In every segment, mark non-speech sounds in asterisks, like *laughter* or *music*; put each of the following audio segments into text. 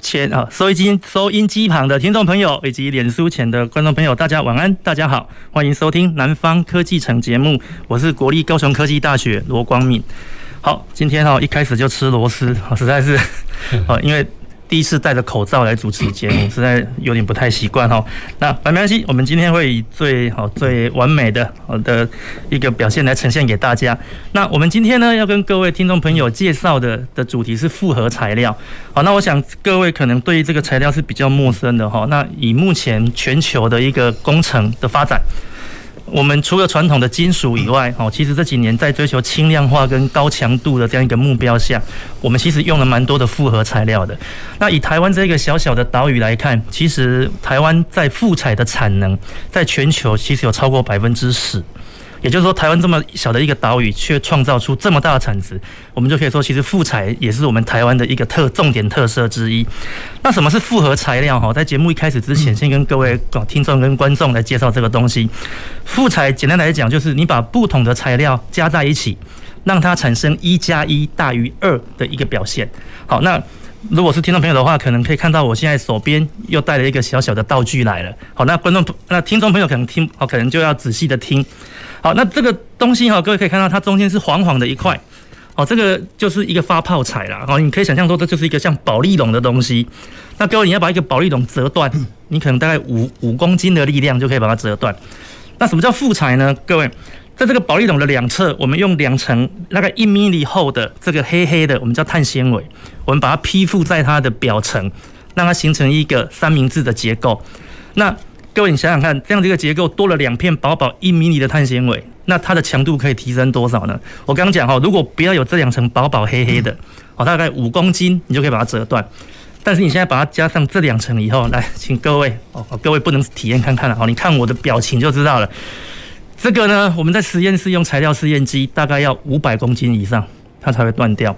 前啊，收音机收音机旁的听众朋友以及脸书前的观众朋友，大家晚安，大家好，欢迎收听《南方科技城》节目，我是国立高雄科技大学罗光敏。好，今天哈一开始就吃螺丝，实在是啊，因为。第一次戴着口罩来主持节目，*coughs* 实在有点不太习惯哈。那没关系，我们今天会以最好、最完美的好的一个表现来呈现给大家。那我们今天呢，要跟各位听众朋友介绍的的主题是复合材料。好，那我想各位可能对于这个材料是比较陌生的哈。那以目前全球的一个工程的发展。我们除了传统的金属以外，哦，其实这几年在追求轻量化跟高强度的这样一个目标下，我们其实用了蛮多的复合材料的。那以台湾这个小小的岛屿来看，其实台湾在复材的产能，在全球其实有超过百分之十。也就是说，台湾这么小的一个岛屿，却创造出这么大的产值，我们就可以说，其实复材也是我们台湾的一个特重点特色之一。那什么是复合材料？哈，在节目一开始之前，先跟各位听众跟观众来介绍这个东西。复材简单来讲，就是你把不同的材料加在一起，让它产生一加一大于二的一个表现。好，那。如果是听众朋友的话，可能可以看到我现在手边又带了一个小小的道具来了。好，那观众、那听众朋友可能听，好，可能就要仔细的听。好，那这个东西哈，各位可以看到它中间是黄黄的一块。好，这个就是一个发泡彩啦。好，你可以想象说，这就是一个像保丽龙的东西。那各位，你要把一个保丽龙折断，你可能大概五五公斤的力量就可以把它折断。那什么叫复彩呢？各位？在这个保利龙的两侧，我们用两层大概一米米厚的这个黑黑的，我们叫碳纤维，我们把它披覆在它的表层，让它形成一个三明治的结构。那各位，你想想看，这样的一个结构多了两片薄薄一米米的碳纤维，那它的强度可以提升多少呢？我刚刚讲哈，如果不要有这两层薄薄黑黑的，哦，大概五公斤，你就可以把它折断。但是你现在把它加上这两层以后，来，请各位哦，各位不能体验看看了，好，你看我的表情就知道了。这个呢，我们在实验室用材料试验机，大概要五百公斤以上，它才会断掉。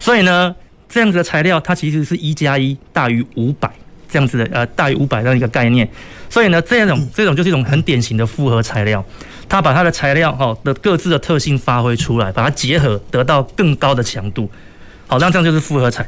所以呢，这样子的材料，它其实是一加一大于五百这样子的，呃，大于五百这样一个概念。所以呢，这种这种就是一种很典型的复合材料，它把它的材料哈的各自的特性发挥出来，把它结合，得到更高的强度。好，那这样就是复合材。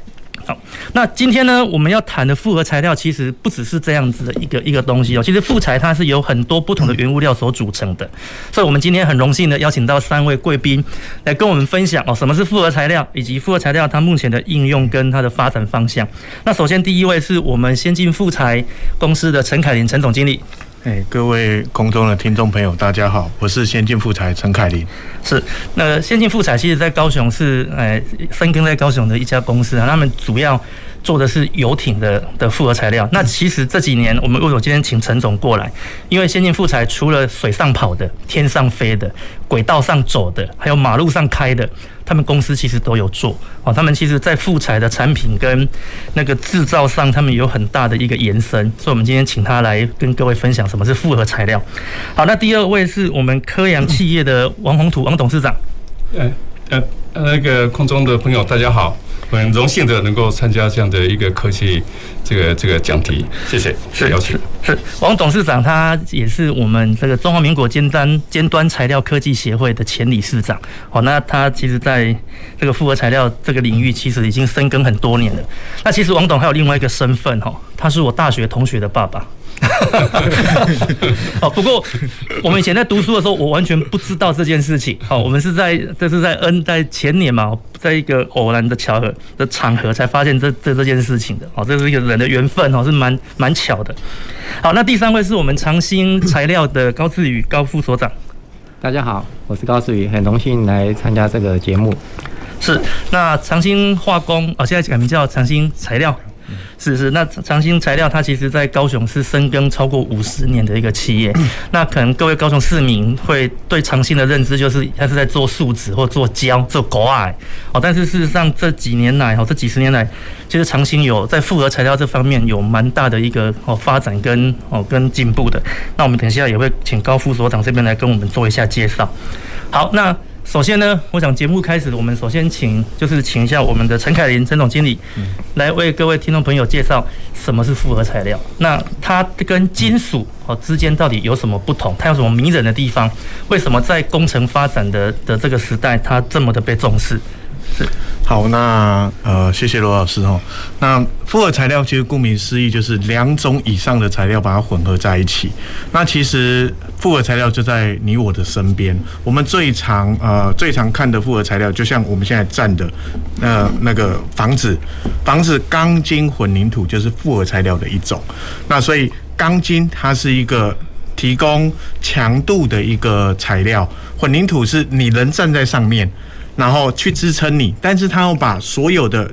好，那今天呢，我们要谈的复合材料其实不只是这样子的一个一个东西哦。其实复材它是由很多不同的原物料所组成的，所以我们今天很荣幸的邀请到三位贵宾来跟我们分享哦，什么是复合材料，以及复合材料它目前的应用跟它的发展方向。那首先第一位是我们先进复材公司的陈凯霖陈总经理。哎，各位空中的听众朋友，大家好，我是先进富材陈凯琳。是，那先进富材其实在高雄是，哎，深耕在高雄的一家公司啊，他们主要。做的是游艇的的复合材料。那其实这几年，我们为什么今天请陈总过来？因为先进复材除了水上跑的、天上飞的、轨道上走的，还有马路上开的，他们公司其实都有做。哦，他们其实在复材的产品跟那个制造上，他们有很大的一个延伸。所以，我们今天请他来跟各位分享什么是复合材料。好，那第二位是我们科阳企业的王宏图王董事长。呃呃，那个空中的朋友，大家好。很荣幸的能够参加这样的一个科技这个这个讲题，谢谢，是邀请。是王董事长，他也是我们这个中华民国尖端尖端材料科技协会的前理事长。好，那他其实在这个复合材料这个领域，其实已经深耕很多年了。那其实王董还有另外一个身份哈，他是我大学同学的爸爸。*laughs* 哦，不过我们以前在读书的时候，我完全不知道这件事情。好，我们是在这是在 N 在前年嘛，在一个偶然的巧合的场合才发现这这这件事情的。哦，这是一个人的缘分哦，是蛮蛮巧的。好，那第三位是我们长兴材料的高志宇高副所长。大家好，我是高志宇，很荣幸来参加这个节目。是，那长兴化工哦，现在改名叫长兴材料。是是，那长兴材料它其实在高雄是深耕超过五十年的一个企业。那可能各位高雄市民会对长兴的认知就是它是在做树脂或做胶做狗矮哦，但是事实上这几年来哦，这几十年来，其实长兴有在复合材料这方面有蛮大的一个哦发展跟哦跟进步的。那我们等一下也会请高副所长这边来跟我们做一下介绍。好，那。首先呢，我想节目开始，我们首先请就是请一下我们的陈凯琳陈总经理，来为各位听众朋友介绍什么是复合材料。那它跟金属哦之间到底有什么不同？它有什么迷人的地方？为什么在工程发展的的这个时代，它这么的被重视？是。好，那呃，谢谢罗老师哦。那复合材料其实顾名思义就是两种以上的材料把它混合在一起。那其实复合材料就在你我的身边。我们最常呃最常看的复合材料，就像我们现在站的呃那个房子，房子钢筋混凝土就是复合材料的一种。那所以钢筋它是一个提供强度的一个材料，混凝土是你人站在上面。然后去支撑你，但是他要把所有的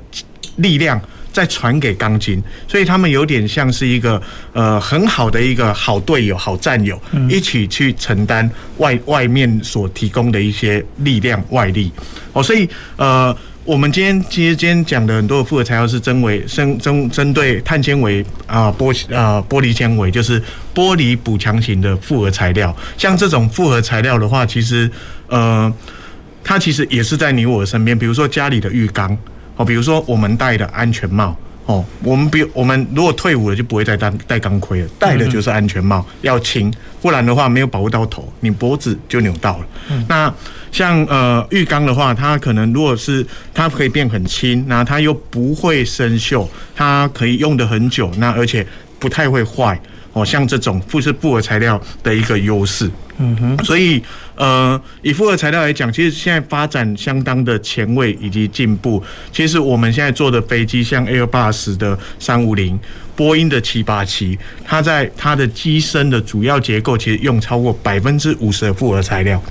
力量再传给钢筋，所以他们有点像是一个呃很好的一个好队友、好战友，一起去承担外外面所提供的一些力量外力。哦，所以呃，我们今天其实今天讲的很多的复合材料是针为针针针对碳纤维啊玻啊玻璃纤维，就是玻璃补强型的复合材料。像这种复合材料的话，其实呃。它其实也是在你我的身边，比如说家里的浴缸哦，比如说我们戴的安全帽哦，我们比我们如果退伍了就不会再戴戴钢盔了，戴的就是安全帽，要轻，不然的话没有保护到头，你脖子就扭到了。那像呃浴缸的话，它可能如果是它可以变很轻，那它又不会生锈，它可以用得很久，那而且不太会坏哦，像这种复是复合材料的一个优势。嗯哼，所以呃，以复合材料来讲，其实现在发展相当的前卫以及进步。其实我们现在做的飞机，像 Airbus 的三五零、波音的七八七，它在它的机身的主要结构，其实用超过百分之五十的复合材料。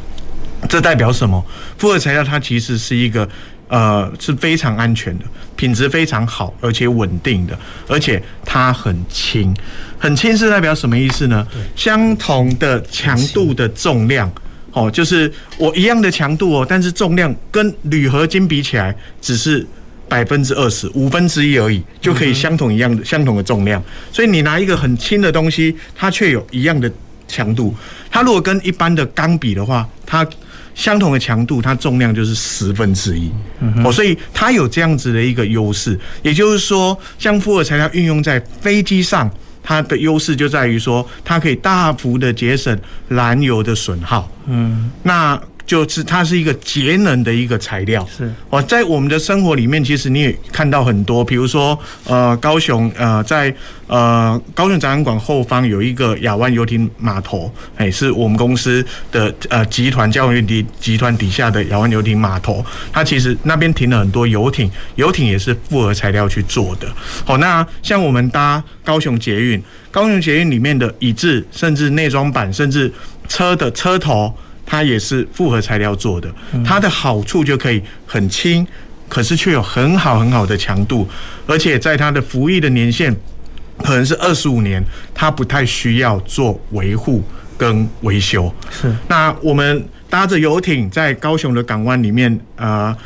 这代表什么？复合材料它其实是一个。呃，是非常安全的，品质非常好，而且稳定的，而且它很轻，很轻是代表什么意思呢？相同的强度的重量，哦，就是我一样的强度哦，但是重量跟铝合金比起来，只是百分之二十五分之一而已，就可以相同一样的相同的重量。所以你拿一个很轻的东西，它却有一样的强度。它如果跟一般的钢比的话，它相同的强度，它重量就是十分之一哦，所以它有这样子的一个优势。也就是说，像复合材料运用在飞机上，它的优势就在于说，它可以大幅的节省燃油的损耗。嗯，那。就是它是一个节能的一个材料，是哦，在我们的生活里面，其实你也看到很多，比如说呃，高雄呃，在呃高雄展览馆后方有一个亚湾游艇码头，哎，是我们公司的呃集团嘉文游艇集团底下的亚湾游艇码头，它其实那边停了很多游艇，游艇也是复合材料去做的。好，那像我们搭高雄捷运，高雄捷运里面的椅子，甚至内装板，甚至车的车头。它也是复合材料做的，它的好处就可以很轻，可是却有很好很好的强度，而且在它的服役的年限可能是二十五年，它不太需要做维护跟维修。是，那我们搭着游艇在高雄的港湾里面啊。呃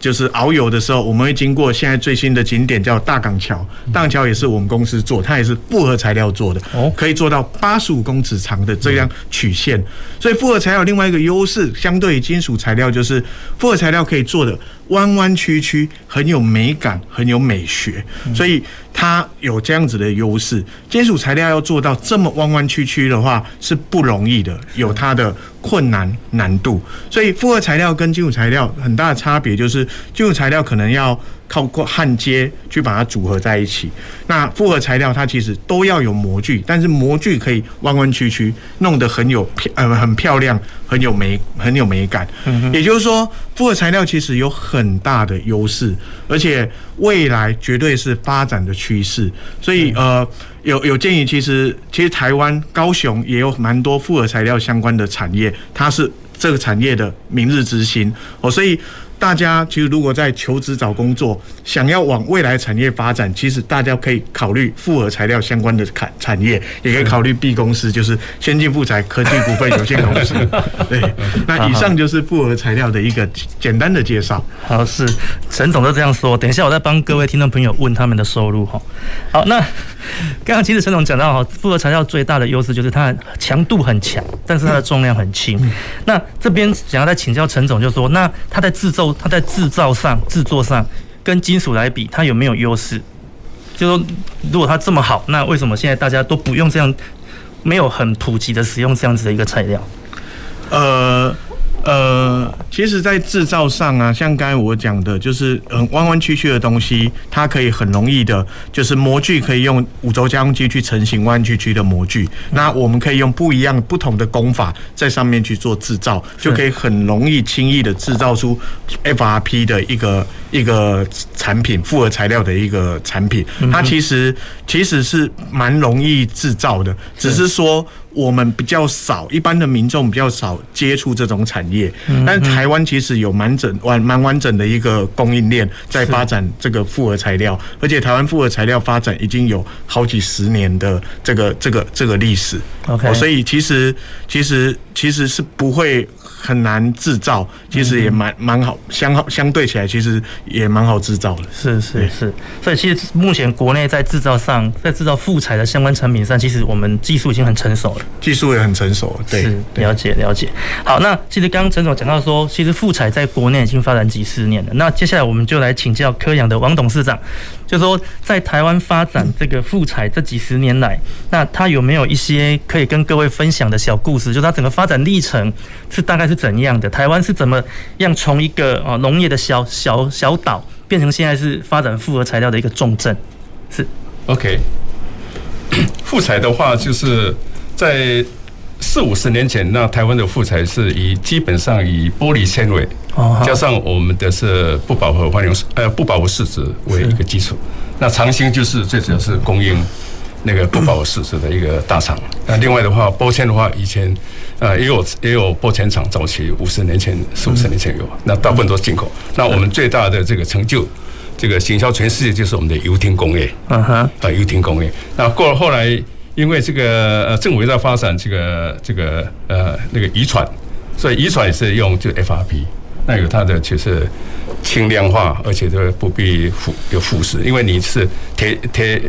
就是遨游的时候，我们会经过现在最新的景点叫大港桥。大港桥也是我们公司做，它也是复合材料做的，可以做到八十五公尺长的这样曲线。所以复合材料另外一个优势，相对于金属材料，就是复合材料可以做的弯弯曲曲，很有美感，很有美学。所以它有这样子的优势。金属材料要做到这么弯弯曲曲的话，是不容易的，有它的。困难难度，所以复合材料跟金属材料很大的差别就是，金属材料可能要靠过焊接去把它组合在一起，那复合材料它其实都要有模具，但是模具可以弯弯曲曲，弄得很有漂呃很漂亮，很有美很有美感。也就是说，复合材料其实有很大的优势，而且未来绝对是发展的趋势。所以呃。有有建议，其实其实台湾高雄也有蛮多复合材料相关的产业，它是这个产业的明日之星哦。所以大家其实如果在求职找工作，想要往未来产业发展，其实大家可以考虑复合材料相关的产产业，也可以考虑 B 公司，就是先进复材科技股份有限公司。*laughs* 对，那以上就是复合材料的一个简单的介绍。好，是陈总都这样说。等一下，我再帮各位听众朋友问他们的收入哈。好，那 *laughs* 刚刚其实陈总讲到哈，复合材料最大的优势就是它强度很强，但是它的重量很轻。*laughs* 那这边想要再请教陈总，就说那它在制造，它在制造上、制作上跟金属来比，它有没有优势？就说如果它这么好，那为什么现在大家都不用这样，没有很普及的使用这样子的一个材料？呃。呃，其实，在制造上啊，像刚才我讲的，就是嗯，弯弯曲曲的东西，它可以很容易的，就是模具可以用五轴加工机去成型弯弯曲曲的模具。那我们可以用不一样、不同的工法在上面去做制造，就可以很容易、轻易的制造出 FRP 的一个一个产品，复合材料的一个产品。它其实其实是蛮容易制造的，只是说。我们比较少，一般的民众比较少接触这种产业，但台湾其实有蛮整完蛮完整的一个供应链在发展这个复合材料，而且台湾复合材料发展已经有好几十年的这个这个这个历史。OK，所以其实其实其实是不会。很难制造，其实也蛮蛮好，相好相对起来，其实也蛮好制造的。是是是，所以其实目前国内在制造上，在制造复材的相关产品上，其实我们技术已经很成熟了，技术也很成熟了。对，是了解了解。好，那其实刚刚陈总讲到说，其实复材在国内已经发展几十年了。那接下来我们就来请教科阳的王董事长，就说在台湾发展这个复材这几十年来，那他有没有一些可以跟各位分享的小故事？就是他整个发展历程是大概是怎样的？台湾是怎么样从一个啊农业的小小小岛变成现在是发展复合材料的一个重镇？是 OK。*coughs* 复材的话，就是在四五十年前，那台湾的富材是以基本上以玻璃纤维，加上我们的是不饱和环流呃不饱和树脂为一个基础。那长兴就是最主要是供应那个不饱和树脂的一个大厂。那另外的话，玻纤的话，以前。呃，也有也有玻纤厂，早期五十年前、四五十年前有，那大部分都是进口。那我们最大的这个成就，这个行销全世界就是我们的游艇工业。嗯哼，啊，游艇工业。那过了后来，因为这个呃政府在发展这个这个呃那个遗传，所以遗传也是用就 FRP，那有它的就是轻量化，而且都不必腐有腐蚀，因为你是铁铁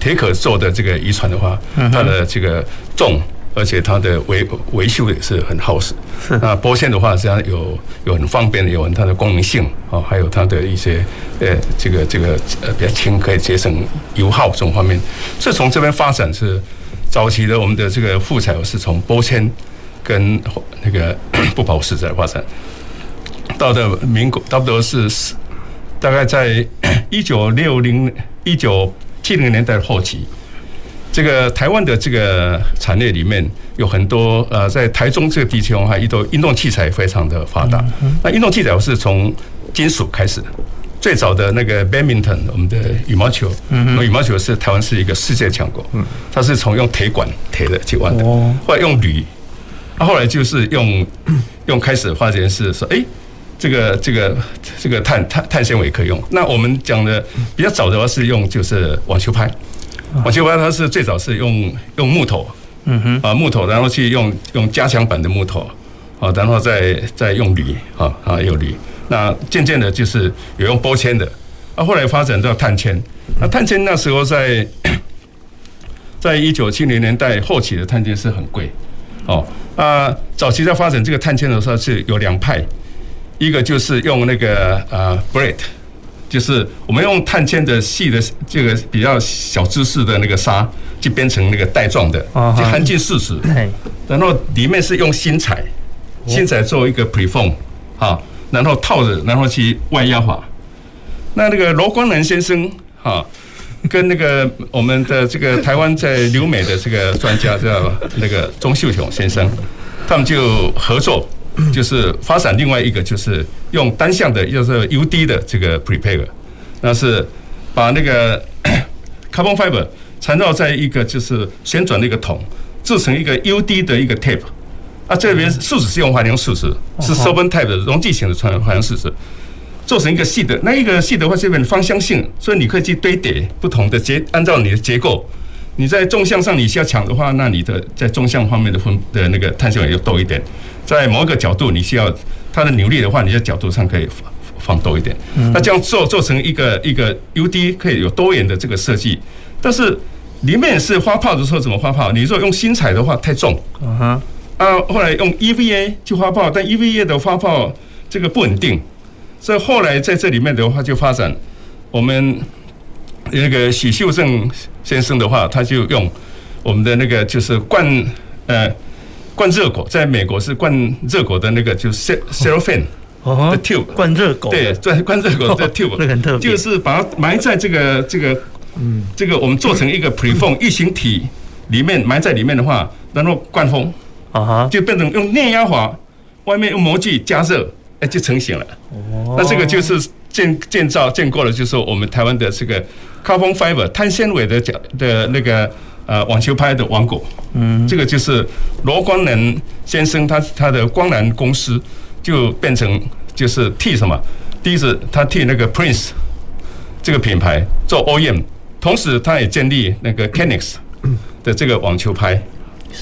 铁可做的这个遗传的话，它的这个重。而且它的维维修也是很耗时。是。那玻纤的话，实际上有有很方便的，有很它的功能性啊，还有它的一些呃，这个这个呃比较轻，可以节省油耗这种方面。这从这边发展是早期的我们的这个副材是从玻纤跟那个 *coughs* 不饱和石材发展，到的民国差不多是大概在一九六零一九七零年代后期。这个台湾的这个产业里面有很多呃，在台中这个地区哈，运动运动器材非常的发达。那运动器材我是从金属开始，最早的那个 badminton 我们的羽毛球，羽毛球是台湾是一个世界强国。它是从用铁管铁的去玩的，后来用铝，后来就是用 *coughs* 用开始发现是说，哎，这个这个这个碳碳碳纤维可以用。那我们讲的比较早的话是用就是网球拍。网球拍它是最早是用用木头，嗯哼，啊木头，然后去用用加强版的木头，啊，然后再再用铝，啊啊有铝，那渐渐的就是有用玻纤的，啊后来发展到碳纤，那碳纤那时候在在一九七零年代后期的碳纤是很贵，哦，啊早期在发展这个碳纤的时候是有两派，一个就是用那个啊 braid 就是我们用碳纤的细的这个比较小知识的那个纱，就编成那个带状的，就含进树脂，然后里面是用新材，新材做一个 preform 啊，然后套着，然后去外压法。那那个罗光南先生哈，跟那个我们的这个台湾在留美的这个专家叫那个钟秀雄先生，他们就合作。就是发展另外一个，就是用单向的，就是 UD 的这个 prepare，那是把那个 *coughs* carbon fiber 缠绕在一个就是旋转的一个桶，制成一个 UD 的一个 tape。啊，这边树脂是用环氧树脂，是 sorbent type 的溶剂型的环环氧树脂。做成一个细的，那一个细的话，这边芳香性，所以你可以去堆叠不同的结，按照你的结构，你在纵向上你需要抢的话，那你的在纵向方面的分的那个碳纤维就多一点，在某一个角度你需要它的扭力的话，你在角度上可以放放多一点。那这样做做成一个一个 UD 可以有多元的这个设计，但是里面是发泡的时候怎么发泡？你如果用新材的话太重，啊，后来用 EVA 去发泡，但 EVA 的发泡这个不稳定。所以后来在这里面的话，就发展我们那个许秀正先生的话，他就用我们的那个就是灌呃灌热狗，在美国是灌热狗的那个就是 cellophane 的 tube 灌热狗，对，对，灌热狗的 tube，这个很特别，就是把它埋在这个这个嗯。这个我们做成一个 *laughs* preform 异形体里面埋在里面的话，然后灌风。啊哈，就变成用内压法，外面用模具加热。哎，就成型了。哦，那这个就是建建造建构了，就是我们台湾的这个 carbon fiber 碳纤维的角的那个呃网球拍的王国。嗯，这个就是罗光南先生他他的光南公司就变成就是替什么？第一是他替那个 Prince 这个品牌做 OEM，同时他也建立那个 Kenix 的这个网球拍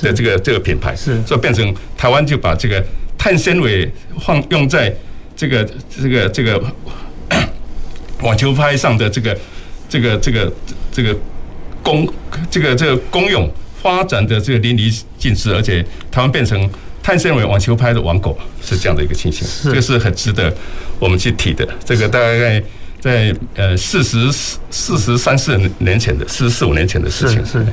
的这个这个品牌，是，所以变成台湾就把这个。碳纤维放用在这个这个这个网球拍上的这个这个这个这个功这个这个功用发展的这个淋漓尽致，而且台湾变成碳纤维网球拍的王国，是这样的一个情形，这个是很值得我们去提的。这个大概。在呃四十四十三四年前的四十四五年前的事情，是是，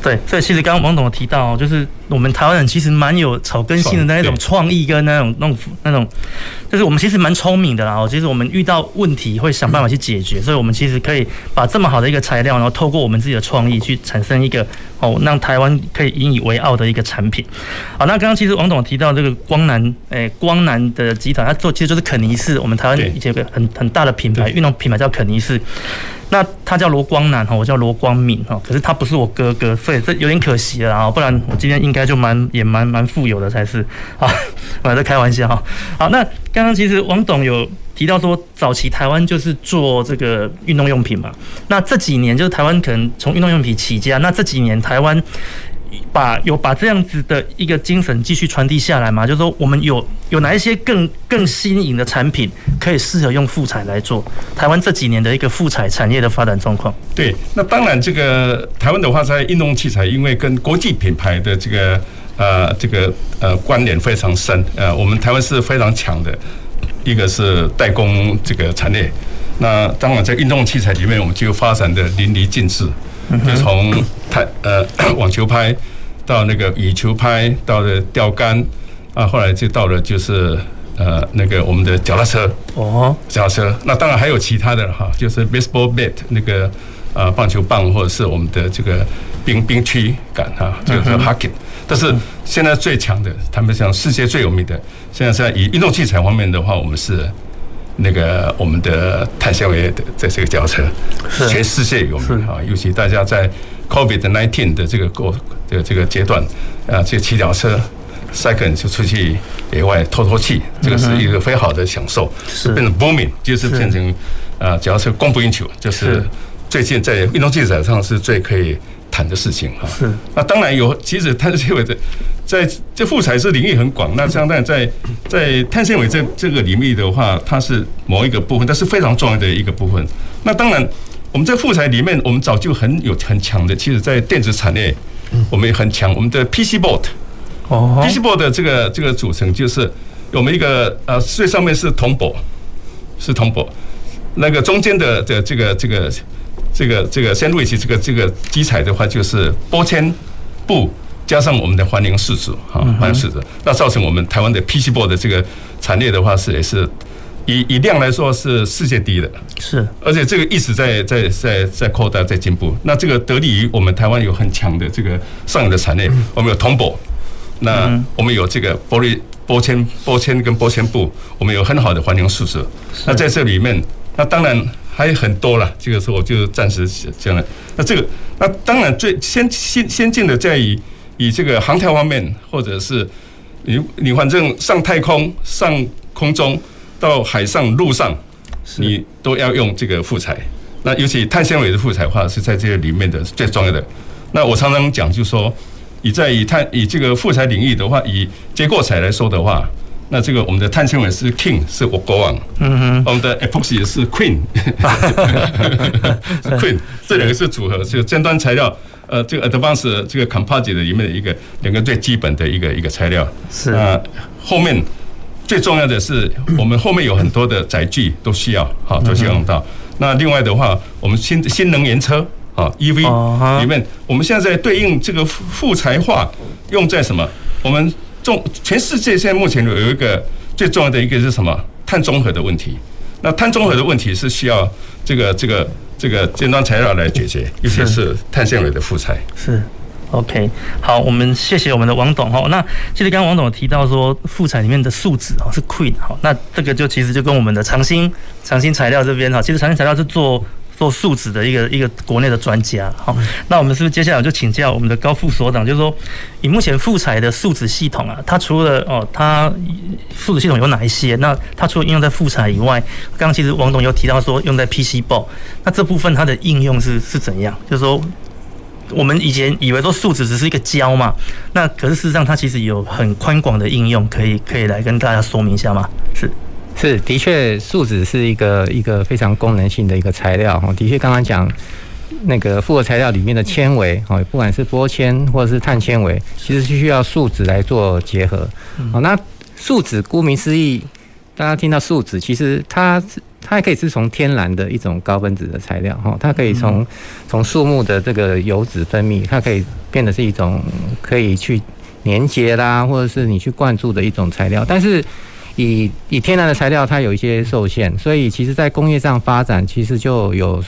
对，所以其实刚刚王董提到，就是我们台湾人其实蛮有草根性的那一种创意跟那种那种那种，就是我们其实蛮聪明的啦。哦其实我们遇到问题会想办法去解决，所以我们其实可以把这么好的一个材料，然后透过我们自己的创意去产生一个哦，让台湾可以引以为傲的一个产品。好，那刚刚其实王总提到这个光南，诶，光南的集团，它做其实就是肯尼斯，我们台湾以前有个很很大的品牌运动。品牌叫肯尼斯，那他叫罗光南哈，我叫罗光敏哈，可是他不是我哥哥，所以这有点可惜了啊，不然我今天应该就蛮也蛮蛮富有的才是啊，*laughs* 我还在开玩笑哈。好，那刚刚其实王董有提到说，早期台湾就是做这个运动用品嘛，那这几年就是台湾可能从运动用品起家，那这几年台湾。把有把这样子的一个精神继续传递下来嘛？就是说，我们有有哪一些更更新颖的产品可以适合用副材来做？台湾这几年的一个副材产业的发展状况。对，那当然，这个台湾的话，在运动器材，因为跟国际品牌的这个呃这个呃关联非常深，呃，我们台湾是非常强的，一个是代工这个产业。那当然，在运动器材里面，我们就发展的淋漓尽致。就从台呃 *coughs* 网球拍到那个羽球拍，到了钓竿啊，后来就到了就是呃那个我们的脚踏车哦，脚踏车。那当然还有其他的哈，就是 baseball bat 那个呃棒球棒，或者是我们的这个冰冰区杆哈，就是 hockey。但是现在最强的，他们像世界最有名的，现在在以运动器材方面的话，我们是。那个我们的碳纤维的在这个轿车，全世界有名啊，尤其大家在 COVID nineteen 的这个过这个这个阶段啊，这个骑脚车 second 就出去野外透透气，这个是一个非常好的享受，是。变成 booming，就是变成啊脚车供不应求，就是。最近在运动器材上是最可以谈的事情哈。是，那当然有，其实碳纤维的。在这复材是领域很广，那相当于在在碳纤维这这个领域的话，它是某一个部分，但是非常重要的一个部分。那当然，我们在副材里面，我们早就很有很强的。其实，在电子产业，我们也很强。我们的 PC board，哦，PC board 的这个这个组成就是我们一个呃最上面是铜箔，是铜箔，那个中间的的这个这个这个这个 sandwich 这个这个基材的话，就是玻纤布。加上我们的环凝树脂，哈，环凝树脂，那造成我们台湾的 PCB 的这个产业的话是也是以以量来说是世界第一的，是，而且这个一直在在在在扩大在进步。那这个得力于我们台湾有很强的这个上游的产业，我们有铜箔，那我们有这个玻璃玻纤玻纤跟玻纤布，我们有很好的环凝树脂。那在这里面，那当然还有很多了，这个时候我就暂时讲了。那这个那当然最先先先进的在于。以这个航天方面，或者是你你反正上太空、上空中、到海上、陆上，你都要用这个副材。那尤其碳纤维的副材的话，是在这个里面的最重要的。那我常常讲，就是说，以在以碳以这个副材领域的话，以结构材来说的话，那这个我们的碳纤维是 king，是我国王。嗯哼。我们的 epoxy 是 queen，queen，*laughs* 这两个是组合，就尖端材料。呃，这个 advanced 这个 composite 里面的一个两个最基本的一个一个材料。是。那后面最重要的是，我们后面有很多的载具都需要，好，都需要用到。那另外的话，我们新新能源车啊，EV 里面，我们现在在对应这个复材化用在什么？我们中全世界现在目前有有一个最重要的一个是什么？碳中和的问题。那碳中和的问题是需要这个这个这个尖端材料来解决，尤其是碳纤维的副材。是，OK，好，我们谢谢我们的王董哈。那其实刚刚王董提到说副材里面的树脂哈是 Queen 哈，那这个就其实就跟我们的长兴长兴材料这边哈，其实长兴材料是做。做树脂的一个一个国内的专家，好，那我们是不是接下来就请教我们的高副所长，就是说，以目前复材的树脂系统啊，它除了哦，它树脂系统有哪一些？那它除了应用在复材以外，刚刚其实王董有提到说用在 PCB，那这部分它的应用是是怎样？就是说，我们以前以为说树脂只是一个胶嘛，那可是事实上它其实有很宽广的应用，可以可以来跟大家说明一下吗？是。是，的确，树脂是一个一个非常功能性的一个材料哈。的确，刚刚讲那个复合材料里面的纤维哈，不管是玻纤或者是碳纤维，其实是需要树脂来做结合。好，那树脂顾名思义，大家听到树脂，其实它它还可以是从天然的一种高分子的材料哈，它可以从从树木的这个油脂分泌，它可以变得是一种可以去粘结啦，或者是你去灌注的一种材料，但是。以以天然的材料，它有一些受限，所以其实在工业上发展，其实就有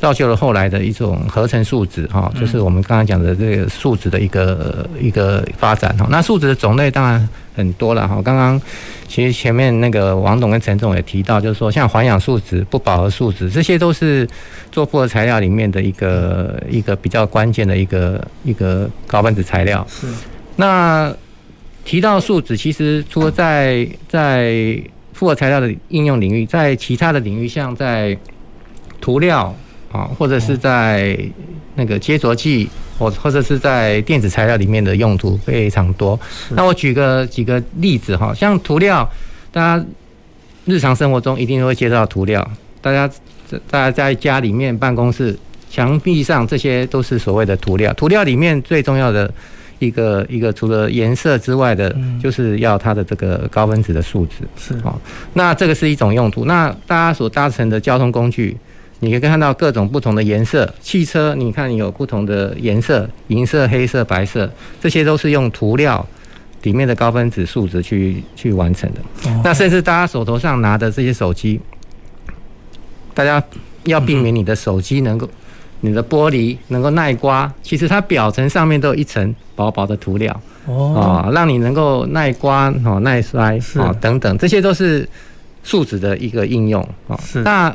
造就了后来的一种合成树脂哈，就是我们刚刚讲的这个树脂的一个一个发展哈。那树脂的种类当然很多了哈。刚刚其实前面那个王董跟陈总也提到，就是说像环氧树脂、不饱和树脂，这些都是做复合材料里面的一个一个比较关键的一个一个高分子材料。是那。提到树脂，其实除了在在复合材料的应用领域，在其他的领域，像在涂料啊，或者是在那个接着剂，或或者是在电子材料里面的用途非常多。那我举个几个例子哈，像涂料，大家日常生活中一定会接触到涂料，大家大家在家里面、办公室墙壁上，这些都是所谓的涂料。涂料里面最重要的。一个一个除了颜色之外的，就是要它的这个高分子的数值。是哦，那这个是一种用途。那大家所搭乘的交通工具，你可以看到各种不同的颜色。汽车，你看有不同的颜色，银色、黑色、白色，这些都是用涂料里面的高分子数值去去完成的。那甚至大家手头上拿的这些手机，大家要避免你的手机能够。你的玻璃能够耐刮，其实它表层上面都有一层薄薄的涂料哦，让你能够耐刮哦、耐摔哦等等，这些都是树脂的一个应用哦。那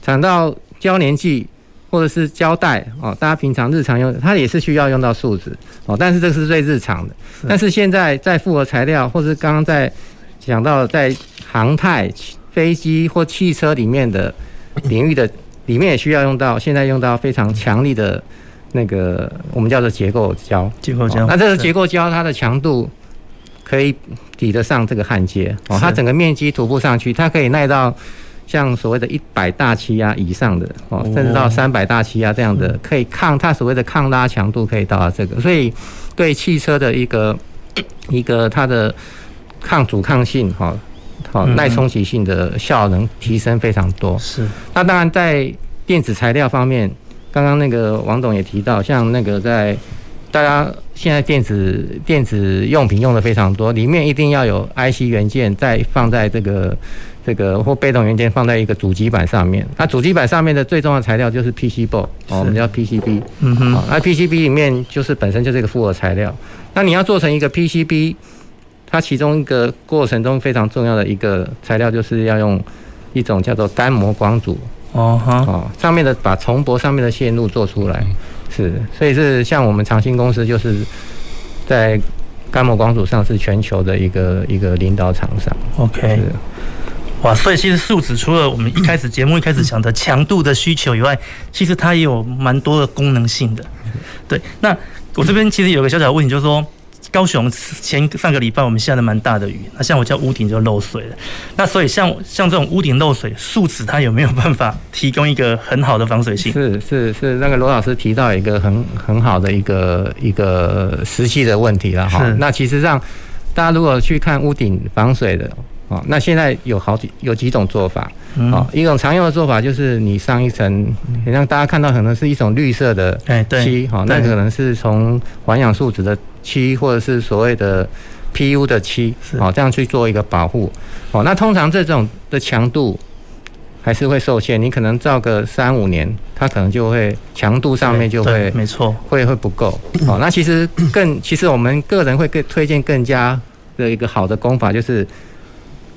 讲到胶粘剂或者是胶带哦，大家平常日常用，它也是需要用到树脂哦，但是这是最日常的。但是现在在复合材料，或是刚刚在讲到在航太、飞机或汽车里面的领域的。里面也需要用到，现在用到非常强力的那个我们叫做结构胶。结构胶，那这个结构胶它的强度可以抵得上这个焊接。哦，它整个面积涂布上去，它可以耐到像所谓的一百大气压以上的哦，甚至到三百大气压这样的，可以抗它所谓的抗拉强度可以到达这个，所以对汽车的一个一个它的抗阻抗性哈。好，耐冲击性的效能提升非常多。是，那当然在电子材料方面，刚刚那个王董也提到，像那个在大家现在电子电子用品用的非常多，里面一定要有 IC 元件，再放在这个这个或被动元件放在一个主机板上面。那主机板上面的最重要的材料就是 PCB，哦，我们叫 PCB。嗯哼。那 PCB 里面就是本身就是一个复合材料。那你要做成一个 PCB。它其中一个过程中非常重要的一个材料，就是要用一种叫做干膜光阻哦哈哦，上面的把重薄上面的线路做出来，是，所以是像我们长兴公司就是在干膜光阻上是全球的一个一个领导厂商。OK，哇，所以其实树脂除了我们一开始节目一开始讲的强度的需求以外，其实它也有蛮多的功能性的。对，那我这边其实有个小小的问题，就是说。高雄前上个礼拜我们下了蛮大的雨，那像我家屋顶就漏水了。那所以像像这种屋顶漏水，树脂它有没有办法提供一个很好的防水性？是是是，那个罗老师提到一个很很好的一个一个实际的问题了哈。那其实让大家如果去看屋顶防水的哦，那现在有好几有几种做法。哦，一种常用的做法就是你上一层，让大家看到可能是一种绿色的漆，哈，那可能是从环氧树脂的漆，或者是所谓的 PU 的漆，哦，这样去做一个保护。哦，那通常这种的强度还是会受限，你可能照个三五年，它可能就会强度上面就会没错，会会不够。*clears throat* 哦，那其实更其实我们个人会更推荐更加的一个好的工法就是。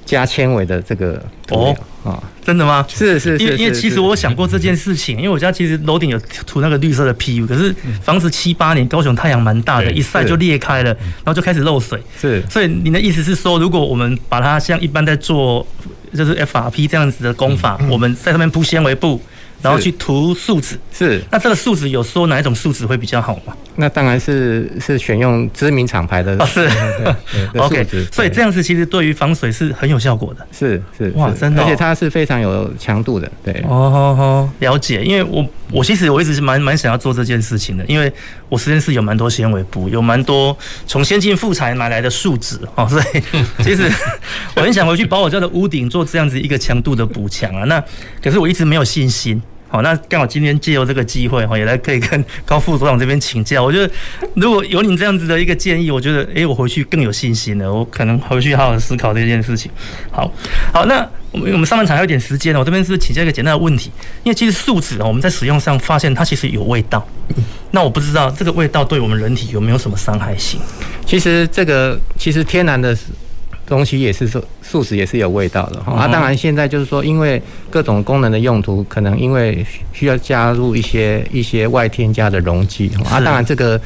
加纤维的这个哦啊，真的吗？是是是，因为因为其实我想过这件事情，因为我家其实楼顶有涂那个绿色的 PU，可是房子七八年，高雄太阳蛮大的，一晒就裂开了，然后就开始漏水。是，所以您的意思是说，如果我们把它像一般在做就是 FRP 这样子的工法，我们在上面铺纤维布。然后去涂树脂，是。那这个树脂有说哪一种树脂会比较好吗？那当然是是选用知名厂牌的。哦，是。*laughs* OK，所以这样子其实对于防水是很有效果的。是是。哇，真的。而且它是非常有强度的。对。哦哦哦，了解。因为我我其实我一直是蛮蛮想要做这件事情的，因为我实验室有蛮多纤维布，有蛮多从先进副材买来的树脂哦，所以 *laughs* 其实我很想回去把我家的屋顶做这样子一个强度的补强啊。那可是我一直没有信心。好，那刚好今天借由这个机会哈，也来可以跟高副所长这边请教。我觉得如果有你这样子的一个建议，我觉得诶，我回去更有信心了。我可能回去好好思考这件事情。好，好，那我们我们上半场还有点时间，我这边是请教一个简单的问题，因为其实树脂啊，我们在使用上发现它其实有味道。*laughs* 那我不知道这个味道对我们人体有没有什么伤害性？其实这个其实天然的。东西也是素素食也是有味道的哈，啊，当然现在就是说，因为各种功能的用途，可能因为需要加入一些一些外添加的溶剂啊，当然这个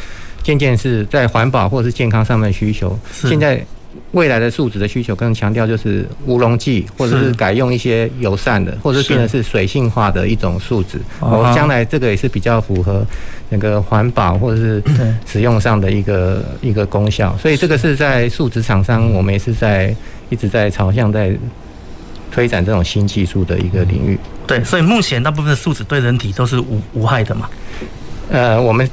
渐渐是在环保或者是健康上面的需求，现在。未来的树脂的需求更强调就是无溶剂，或者是改用一些友善的，或者是变成是水性化的一种树脂。哦，将来这个也是比较符合那个环保或者是使用上的一个一个功效。所以这个是在树脂厂商，我们也是在一直在朝向在推展这种新技术的一个领域。对，所以目前大部分的树脂对人体都是无无害的嘛？呃，我们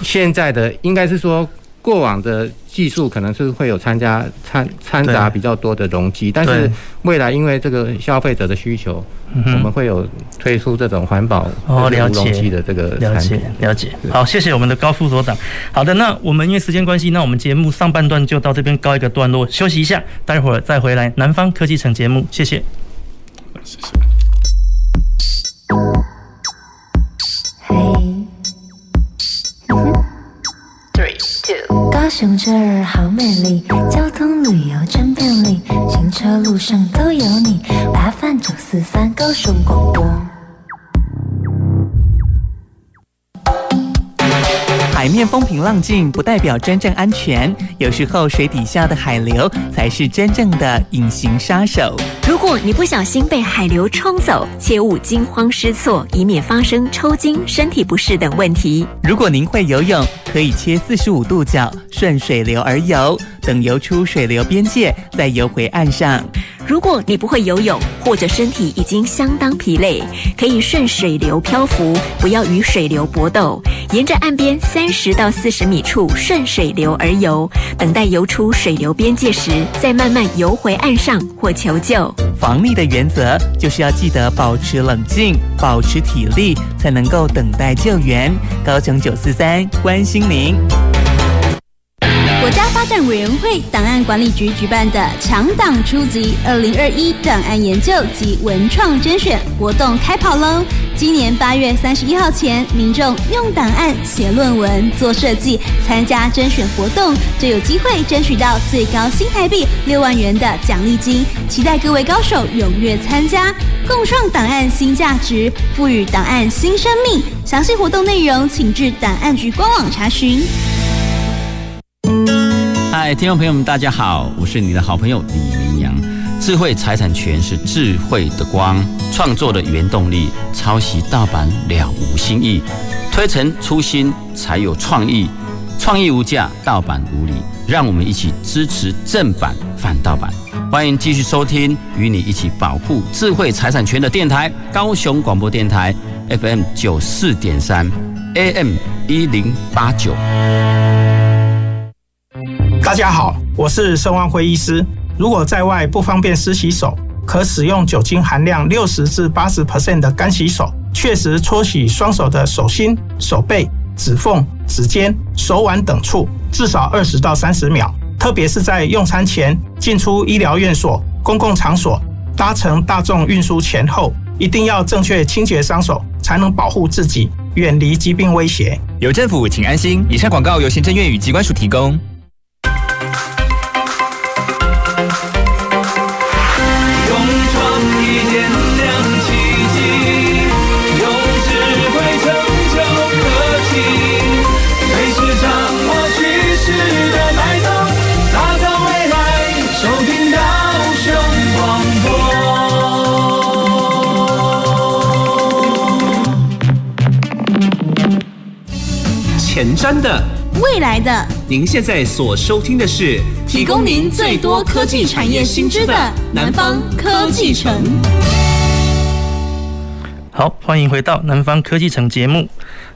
现在的应该是说。过往的技术可能是会有参加掺掺杂比较多的容积，但是未来因为这个消费者的需求，我们会有推出这种环保无溶剂的这个产品。了解，了解。好，谢谢我们的高副所长。好的，那我们因为时间关系，那我们节目上半段就到这边告一个段落，休息一下，待会儿再回来南方科技城节目。谢谢。谢谢。高雄这儿好美丽，交通旅游真便利，行车路上都有你。八饭九四三高雄广播。海面风平浪静不代表真正安全，有时候水底下的海流才是真正的隐形杀手。如果你不小心被海流冲走，切勿惊慌失措，以免发生抽筋、身体不适等问题。如果您会游泳，可以切四十五度角，顺水流而游，等游出水流边界再游回岸上。如果你不会游泳，或者身体已经相当疲累，可以顺水流漂浮，不要与水流搏斗，沿着岸边三十到四十米处顺水流而游，等待游出水流边界时，再慢慢游回岸上或求救。防疫的原则就是要记得保持冷静，保持体力，才能够等待救援。高雄九四三关心您。国家发展委员会档案管理局举办的“强档初级”二零二一档案研究及文创甄选活动开跑喽！今年八月三十一号前，民众用档案写论文、做设计，参加甄选活动，就有机会争取到最高新台币六万元的奖励金。期待各位高手踊跃参加，共创档案新价值，赋予档案新生命。详细活动内容，请至档案局官网查询。嗨，听众朋友们，大家好，我是你的好朋友李明。智慧财产权是智慧的光，创作的原动力。抄袭盗版了无新意，推陈出新才有创意。创意无价，盗版无理。让我们一起支持正版反盗版。欢迎继续收听，与你一起保护智慧财产权的电台——高雄广播电台 FM 九四点三，AM 一零八九。大家好，我是盛万辉医师。如果在外不方便湿洗手，可使用酒精含量六十至八十 percent 的干洗手，确实搓洗双手的手心、手背、指缝、指尖、手腕等处，至少二十到三十秒。特别是在用餐前、进出医疗院所、公共场所、搭乘大众运输前后，一定要正确清洁双手，才能保护自己，远离疾病威胁。有政府，请安心。以上广告由行政院与机关署提供。前瞻的，未来的，您现在所收听的是提供您最多科技产业新知的南方科技城。好，欢迎回到南方科技城节目。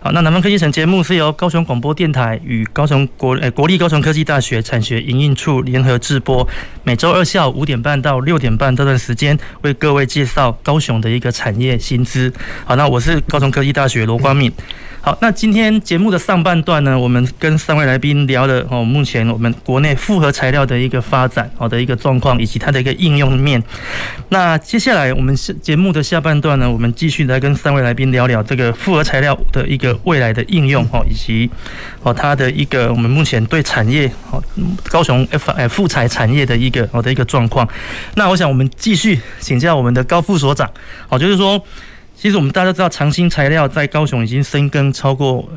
好，那南方科技城节目是由高雄广播电台与高雄国诶国立高雄科技大学产学营运处联合制播，每周二下午五点半到六点半这段时间，为各位介绍高雄的一个产业薪资。好，那我是高雄科技大学罗光闵。好，那今天节目的上半段呢，我们跟三位来宾聊了哦，目前我们国内复合材料的一个发展，好的一个状况，以及它的一个应用面。那接下来我们节目的下半段呢，我们继续来跟三位来宾聊聊这个复合材料的一个未来的应用哦，以及哦它的一个我们目前对产业哦高雄 F 哎复材产业的一个好的一个状况。那我想我们继续请教我们的高副所长，好，就是说。其实我们大家都知道，长兴材料在高雄已经深耕超过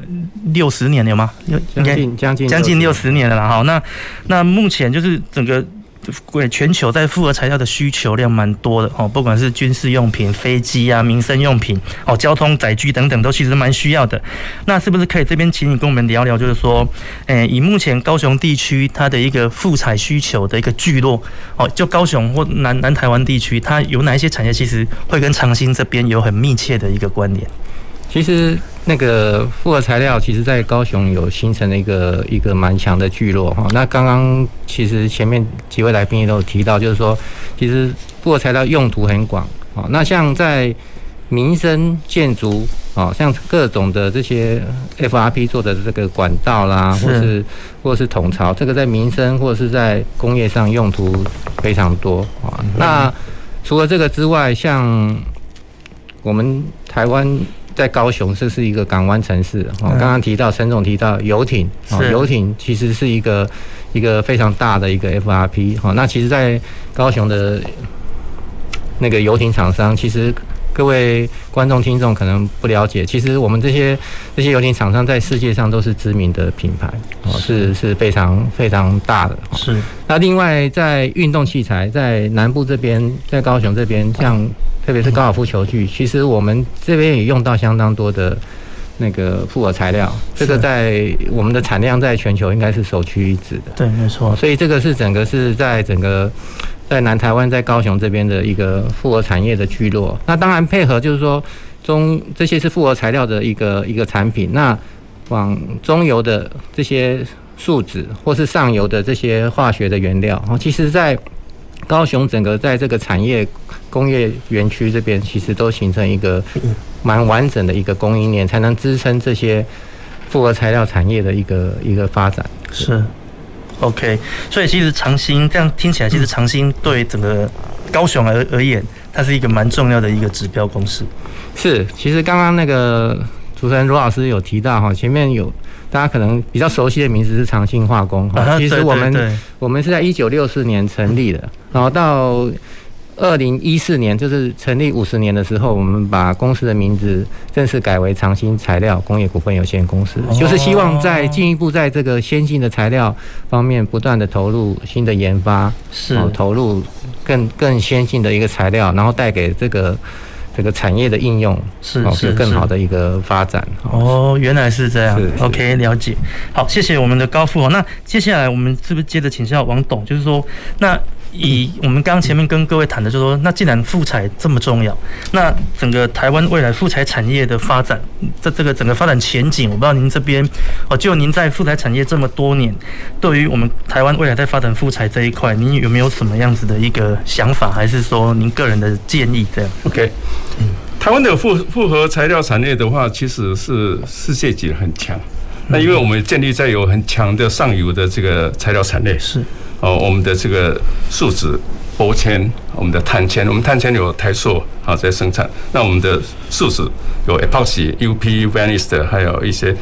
六十年了，有吗？将近将近将近六十年了啦。好，那那目前就是整个。对，全球在复合材料的需求量蛮多的哦，不管是军事用品、飞机啊、民生用品哦、交通载具等等，都其实蛮需要的。那是不是可以这边请你跟我们聊聊，就是说，诶，以目前高雄地区它的一个复材需求的一个聚落哦，就高雄或南南台湾地区，它有哪一些产业其实会跟长兴这边有很密切的一个关联？其实那个复合材料，其实在高雄有形成了一个一个蛮强的聚落哈。那刚刚其实前面几位来宾也都有提到，就是说，其实复合材料用途很广啊。那像在民生建筑啊，像各种的这些 FRP 做的这个管道啦，或是或是统槽，这个在民生或者是在工业上用途非常多啊。那除了这个之外，像我们台湾。在高雄，这是一个港湾城市。哦，刚刚提到陈总提到游艇，哦，游艇其实是一个一个非常大的一个 FRP。哦，那其实，在高雄的那个游艇厂商，其实各位观众听众可能不了解，其实我们这些这些游艇厂商在世界上都是知名的品牌，哦，是是非常非常大的。是。那另外，在运动器材，在南部这边，在高雄这边，像。特别是高尔夫球具，其实我们这边也用到相当多的那个复合材料，这个在我们的产量在全球应该是首屈一指的。对，没错。所以这个是整个是在整个在南台湾在高雄这边的一个复合产业的聚落。那当然配合就是说中这些是复合材料的一个一个产品，那往中游的这些树脂或是上游的这些化学的原料，其实在高雄整个在这个产业。工业园区这边其实都形成一个蛮完整的一个供应链，才能支撑这些复合材料产业的一个一个发展。是，OK。所以其实长兴这样听起来，其实长兴对整个高雄而而言，它是一个蛮重要的一个指标公司。是，其实刚刚那个主持人罗老师有提到哈，前面有大家可能比较熟悉的名字是长兴化工哈。其实我们我们是在一九六四年成立的，然后到。二零一四年就是成立五十年的时候，我们把公司的名字正式改为长兴材料工业股份有限公司，就是希望在进一步在这个先进的材料方面不断的投入新的研发，是投入更更先进的一个材料，然后带给这个这个产业的应用是是更好的一个发展。哦，原来是这样。OK，了解。好，谢谢我们的高富。那接下来我们是不是接着请教王董？就是说那。以我们刚刚前面跟各位谈的，就是说，那既然复材这么重要，那整个台湾未来复材产业的发展，这这个整个发展前景，我不知道您这边哦，就您在复材产业这么多年，对于我们台湾未来在发展复材这一块，您有没有什么样子的一个想法，还是说您个人的建议这样？OK，嗯，台湾的复复合材料产业的话，其实是世界级很强。那因为我们建立在有很强的上游的这个材料产业是。哦，我们的这个树脂、玻纤，我们的碳纤，我们碳纤有台塑啊在生产。那我们的树脂有 Epoxy、UP、Vanis 还有一些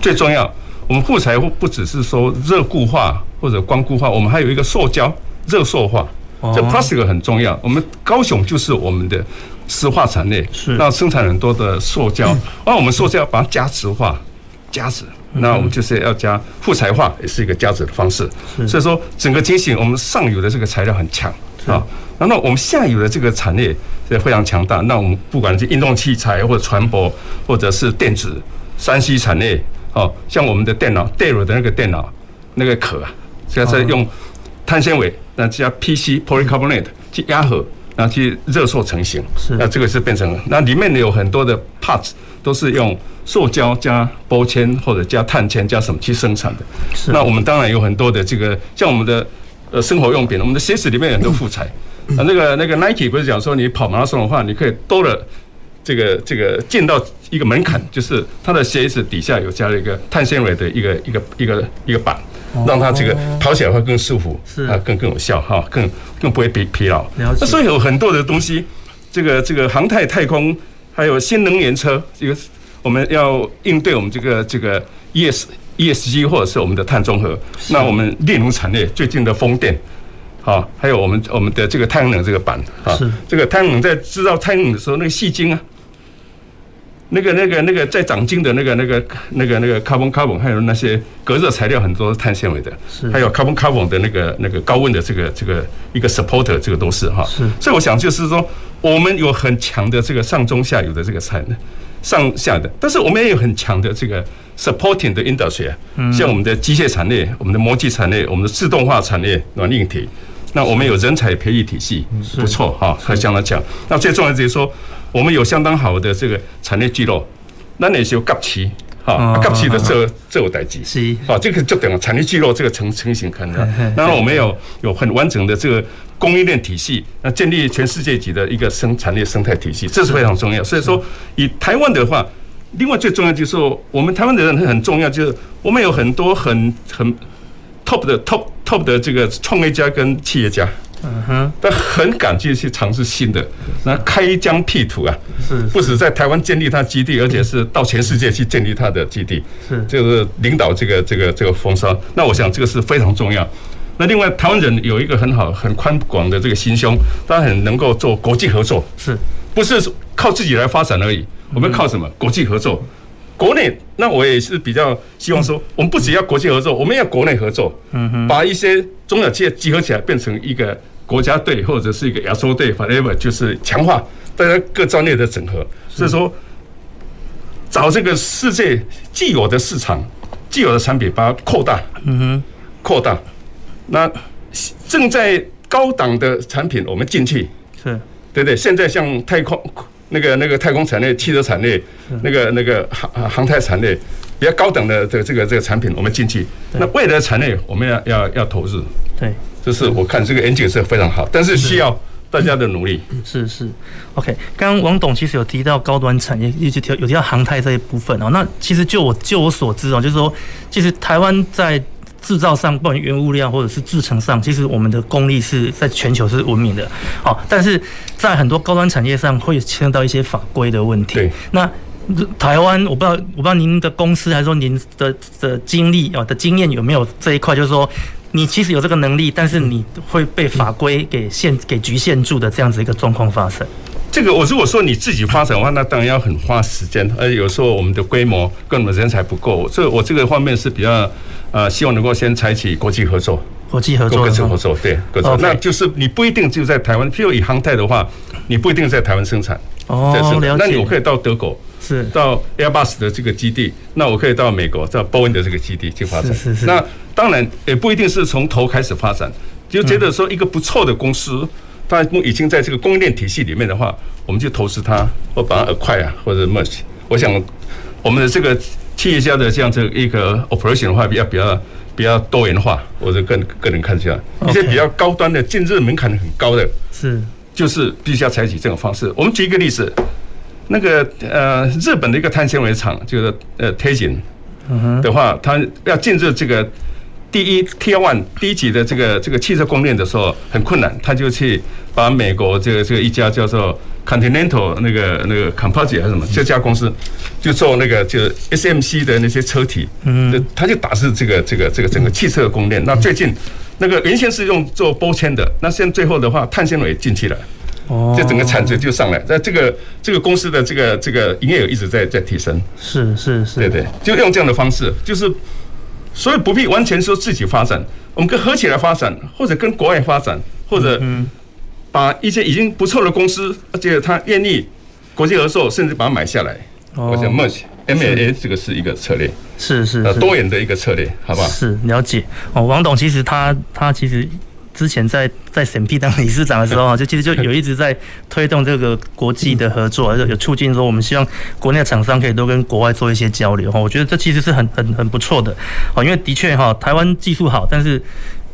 最重要，我们护材不只是说热固化或者光固化，我们还有一个塑胶热塑化，这 Plastic 很重要。我们高雄就是我们的石化产业，是那生产很多的塑胶，那 *laughs* 我们塑胶把它加值化，加值。那我们就是要加复材化，也是一个加值的方式。所以说，整个情形，我们上游的这个材料很强啊，然后我们下游的这个产业也非常强大。那我们不管是运动器材或者船舶，或者是电子、三 C 产业，哦，像我们的电脑、戴尔的那个电脑那个壳啊，现在是用碳纤维，那加 PC polycarbonate 去压合，然后去热塑成型。是，那这个是变成那里面有很多的 parts 都是用。塑胶加玻纤或者加碳纤加什么去生产的？是。那我们当然有很多的这个，像我们的呃生活用品，我们的鞋子里面有很多副材。啊，那个那个 Nike 不是讲说你跑马拉松的话，你可以多了这个这个进到一个门槛，就是它的鞋子底下有加了一个碳纤维的一个一个一个一个板，让它这个跑起来会更舒服，是啊，更更有效哈，更更不会疲疲劳。那所以有很多的东西，这个这个航太太空还有新能源车这个。我们要应对我们这个这个 E S E S G 或者是我们的碳中和，那我们电能产业最近的风电，好，还有我们我们的这个太阳能这个板啊，这个太阳能在制造太阳能的时候，那个细晶啊，那个那个那个在长晶的那个那个那个那个 carbon carbon，还有那些隔热材料很多是碳纤维的，还有 carbon carbon 的那个那个高温的这个这个一个 supporter，这个都是哈，所以我想就是说，我们有很强的这个上中下游的这个产能。上下的，但是我们也有很强的这个 supporting 的 industry 啊，像我们的机械产业、我们的模具产业、我们的自动化产业、软硬体，那我们有人才培育体系，不错哈，可以相当强。那最重要的就是说，我们有相当好的这个产业聚落，那也是有夹齐。啊，各起的这这有代志，是啊，这个就等于产业聚落这个成成型可能。然我们有有很完整的这个供应链体系，那建立全世界级的一个生产业生态体系，这是非常重要。所以说，以台湾的话，另外最重要就是说，我们台湾的人很重要，就是我们有很多很很 top 的 top top 的这个创业家跟企业家。嗯哼，他很敢去去尝试新的，那开疆辟土啊，是不止在台湾建立他基地，而且是到全世界去建立他的基地，是就是领导这个这个这个风骚。那我想这个是非常重要。那另外台湾人有一个很好很宽广的这个心胸，他很能够做国际合作，是不是靠自己来发展而已？我们靠什么？国际合作。国内那我也是比较希望说，我们不只要国际合作，我们要国内合作，嗯哼，把一些中小企业集合起来，变成一个国家队或者是一个亚洲队，whatever，就是强化大家各专业的整合。所以说，找这个世界既有的市场、既有的产品，把它扩大，嗯哼，扩大。那正在高档的产品，我们进去，是对不对？现在像太空。那个那个太空产业、汽车产业，那个那个航航太产业，比较高等的这个这个这个产品，我们进去。那未来的产业，我们要要要投入。对，就是我看这个远景是非常好，但是需要大家的努力。是是，OK。刚刚王董其实有提到高端产业，一直提有提到航太这一部分哦。那其实就我就我所知哦，就是说，其实台湾在制造上，不管原物料或者是制成上，其实我们的功力是在全球是闻名的。好，但是在很多高端产业上，会牵涉到一些法规的问题。对，那台湾我不知道，我不知道您的公司还是说您的的经历啊的经验有没有这一块，就是说你其实有这个能力，但是你会被法规给限、给局限住的这样子一个状况发生。这个我如果说你自己发展的话，那当然要很花时间，而有时候我们的规模跟我们人才不够，所以我这个方面是比较呃希望能够先采取国际合作，国际合作，国际合作，对，合作。那就是你不一定就在台湾，譬如以航太的话，你不一定在台湾生产，哦，了解。那你我可以到德国，是到 Airbus 的这个基地，那我可以到美国，到波音的这个基地去发展。是是是。那当然也不一定是从头开始发展，就觉得说一个不错的公司。嗯它已经在这个供应链体系里面的话，我们就投资它，或把它 acquire 啊，或者 merge。我想我们的这个企业家的这样子一个 operation 的话，比较比较比较多元化。我是个个人看起来，一些比较高端的进入门槛很高的，是就是必须要采取这种方式。我们举一个例子，那个呃日本的一个碳纤维厂，就是呃 Teijin 的话，它要进入这个。第一 Tier One 第一级的这个这个汽车供应链的时候很困难，他就去把美国这个这个一家叫做 Continental 那个那个 Composite 还是什么这家公司就做那个就 SMC 的那些车体，嗯，他就打是这个这个这个整个汽车的供应链。那最近那个原先是用做玻纤的，那现在最后的话碳纤维进去了，哦，这整个产值就上来。那这个这个公司的这个这个营业额一直在在提升，是是是，对对，就用这样的方式就是。所以不必完全说自己发展，我们跟合起来发展，或者跟国外发展，或者把一些已经不错的公司，而且他愿意国际合作，甚至把它买下来。我想 merge M&A A 这个是一个策略，是是多元的一个策略，好不好？是了解哦，王董其实他他其实。之前在在审批当理事长的时候啊，*laughs* 就其实就有一直在推动这个国际的合作，有促进说我们希望国内的厂商可以多跟国外做一些交流哈。我觉得这其实是很很很不错的哦，因为的确哈，台湾技术好，但是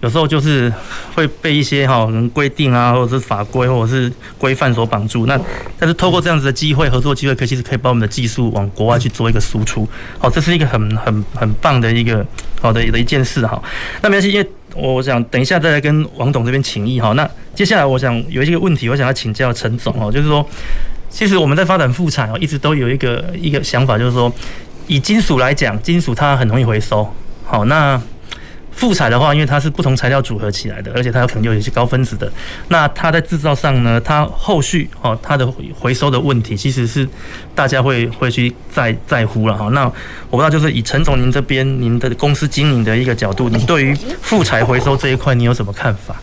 有时候就是会被一些哈规定啊，或者是法规或者是规范所绑住。那但是透过这样子的机会，合作机会，可以其实可以把我们的技术往国外去做一个输出。好，这是一个很很很棒的一个好的的一件事哈。那没关系，因为。我想等一下再来跟王董这边请益哈。那接下来我想有一些问题，我想要请教陈总哦，就是说，其实我们在发展复产哦，一直都有一个一个想法，就是说，以金属来讲，金属它很容易回收。好，那。复材的话，因为它是不同材料组合起来的，而且它有可能有一些高分子的。那它在制造上呢，它后续哦，它的回收的问题，其实是大家会会去在在乎了哈。那我不知道，就是以陈总您这边您的公司经营的一个角度，你对于复材回收这一块，你有什么看法？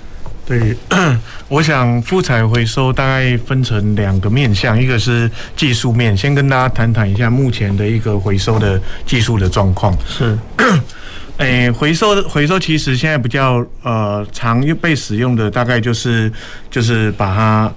对，*coughs* 我想复材回收大概分成两个面向，一个是技术面，先跟大家谈谈一下目前的一个回收的技术的状况。是。*coughs* 诶、欸，回收回收其实现在比较呃常被使用的大概就是就是把它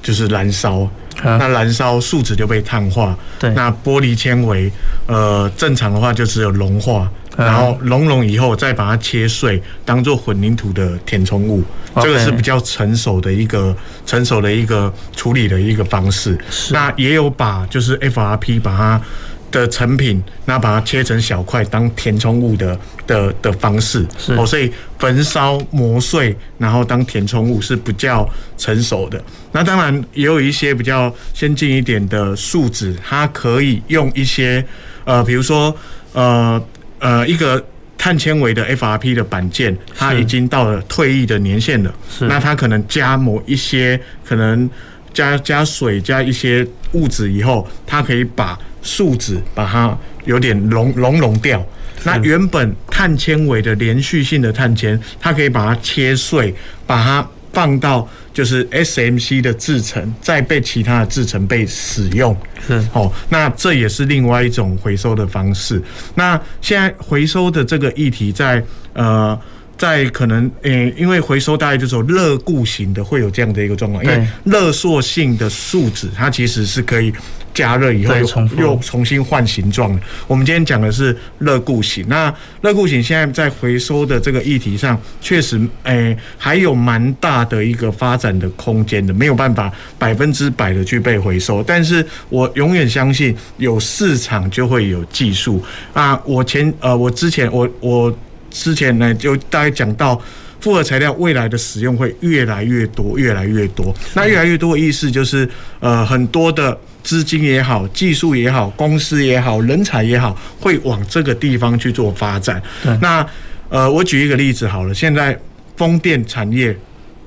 就是燃烧，啊、那燃烧树脂就被碳化，对，那玻璃纤维呃正常的话就只有融化，啊、然后熔融以后再把它切碎，当做混凝土的填充物，这个是比较成熟的一个成熟的一个处理的一个方式。是。那也有把就是 FRP 把它。的成品，那把它切成小块当填充物的的的方式，哦，所以焚烧磨碎，然后当填充物是比较成熟的。那当然也有一些比较先进一点的树脂，它可以用一些呃，比如说呃呃一个碳纤维的 FRP 的板件，它已经到了退役的年限了，是那它可能加某一些，可能加加水加一些物质以后，它可以把。树脂把它有点融融融掉，那原本碳纤维的连续性的碳纤，它可以把它切碎，把它放到就是 SMC 的制成，再被其他的制成被使用。是哦，那这也是另外一种回收的方式。那现在回收的这个议题在呃。在可能诶、欸，因为回收大概就是说热固型的会有这样的一个状况，因为热塑性的树脂它其实是可以加热以后又重新换形状的。我们今天讲的是热固型，那热固型现在在回收的这个议题上，确实诶、欸、还有蛮大的一个发展的空间的，没有办法百分之百的去被回收。但是我永远相信有市场就会有技术啊！我前呃，我之前我我。之前呢，就大概讲到复合材料未来的使用会越来越多，越来越多。那越来越多的意思就是，呃，很多的资金也好，技术也好，公司也好，人才也好，会往这个地方去做发展。那呃，我举一个例子好了，现在风电产业。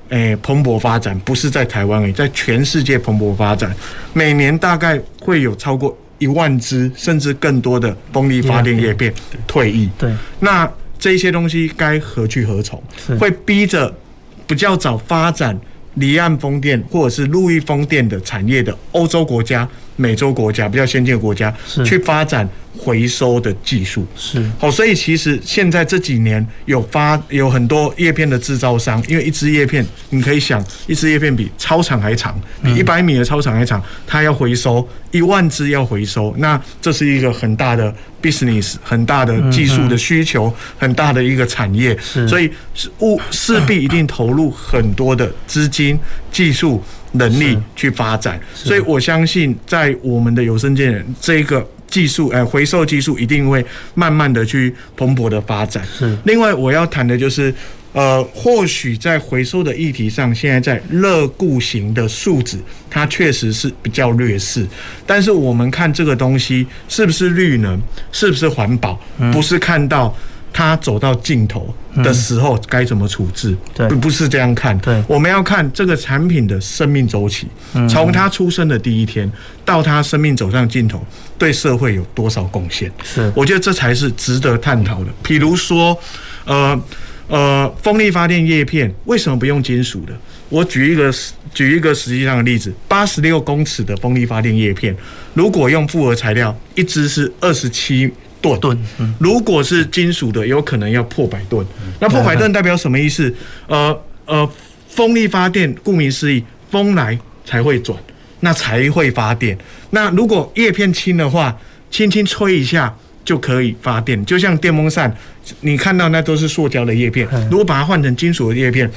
诶，蓬勃发展不是在台湾而已，在全世界蓬勃发展。每年大概会有超过一万只，甚至更多的风力发电叶片退役。对，那这些东西该何去何从？会逼着比较早发展离岸风电或者是陆域风电的产业的欧洲国家、美洲国家比较先进的国家去发展。回收的技术。是。好，所以其实现在这几年有发有很多叶片的制造商，因为一支叶片，你可以想，一支叶片比操场还长，比一百米的操场还长，它要回收一万支要回收，那这是一个很大的 business，很大的技术的需求，很大的一个产业，所以务势必一定投入很多的资金、技术能力去发展，所以我相信在我们的有声建人这个。技术，呃，回收技术一定会慢慢的去蓬勃的发展。是。另外，我要谈的就是，呃，或许在回收的议题上，现在在热固型的树脂，它确实是比较劣势。但是我们看这个东西是不是绿能，是不是环保，不是看到。它走到尽头的时候该怎么处置？对，不是这样看。对，我们要看这个产品的生命周期，从它出生的第一天到它生命走上尽头，对社会有多少贡献？是，我觉得这才是值得探讨的。比如说，呃呃，风力发电叶片为什么不用金属的？我举一个举一个实际上的例子：八十六公尺的风力发电叶片，如果用复合材料，一支是二十七。吨，如果是金属的，有可能要破百吨。那破百吨代表什么意思？呃呃，风力发电，顾名思义，风来才会转，那才会发电。那如果叶片轻的话，轻轻吹一下就可以发电，就像电风扇，你看到那都是塑胶的叶片，如果把它换成金属的叶片。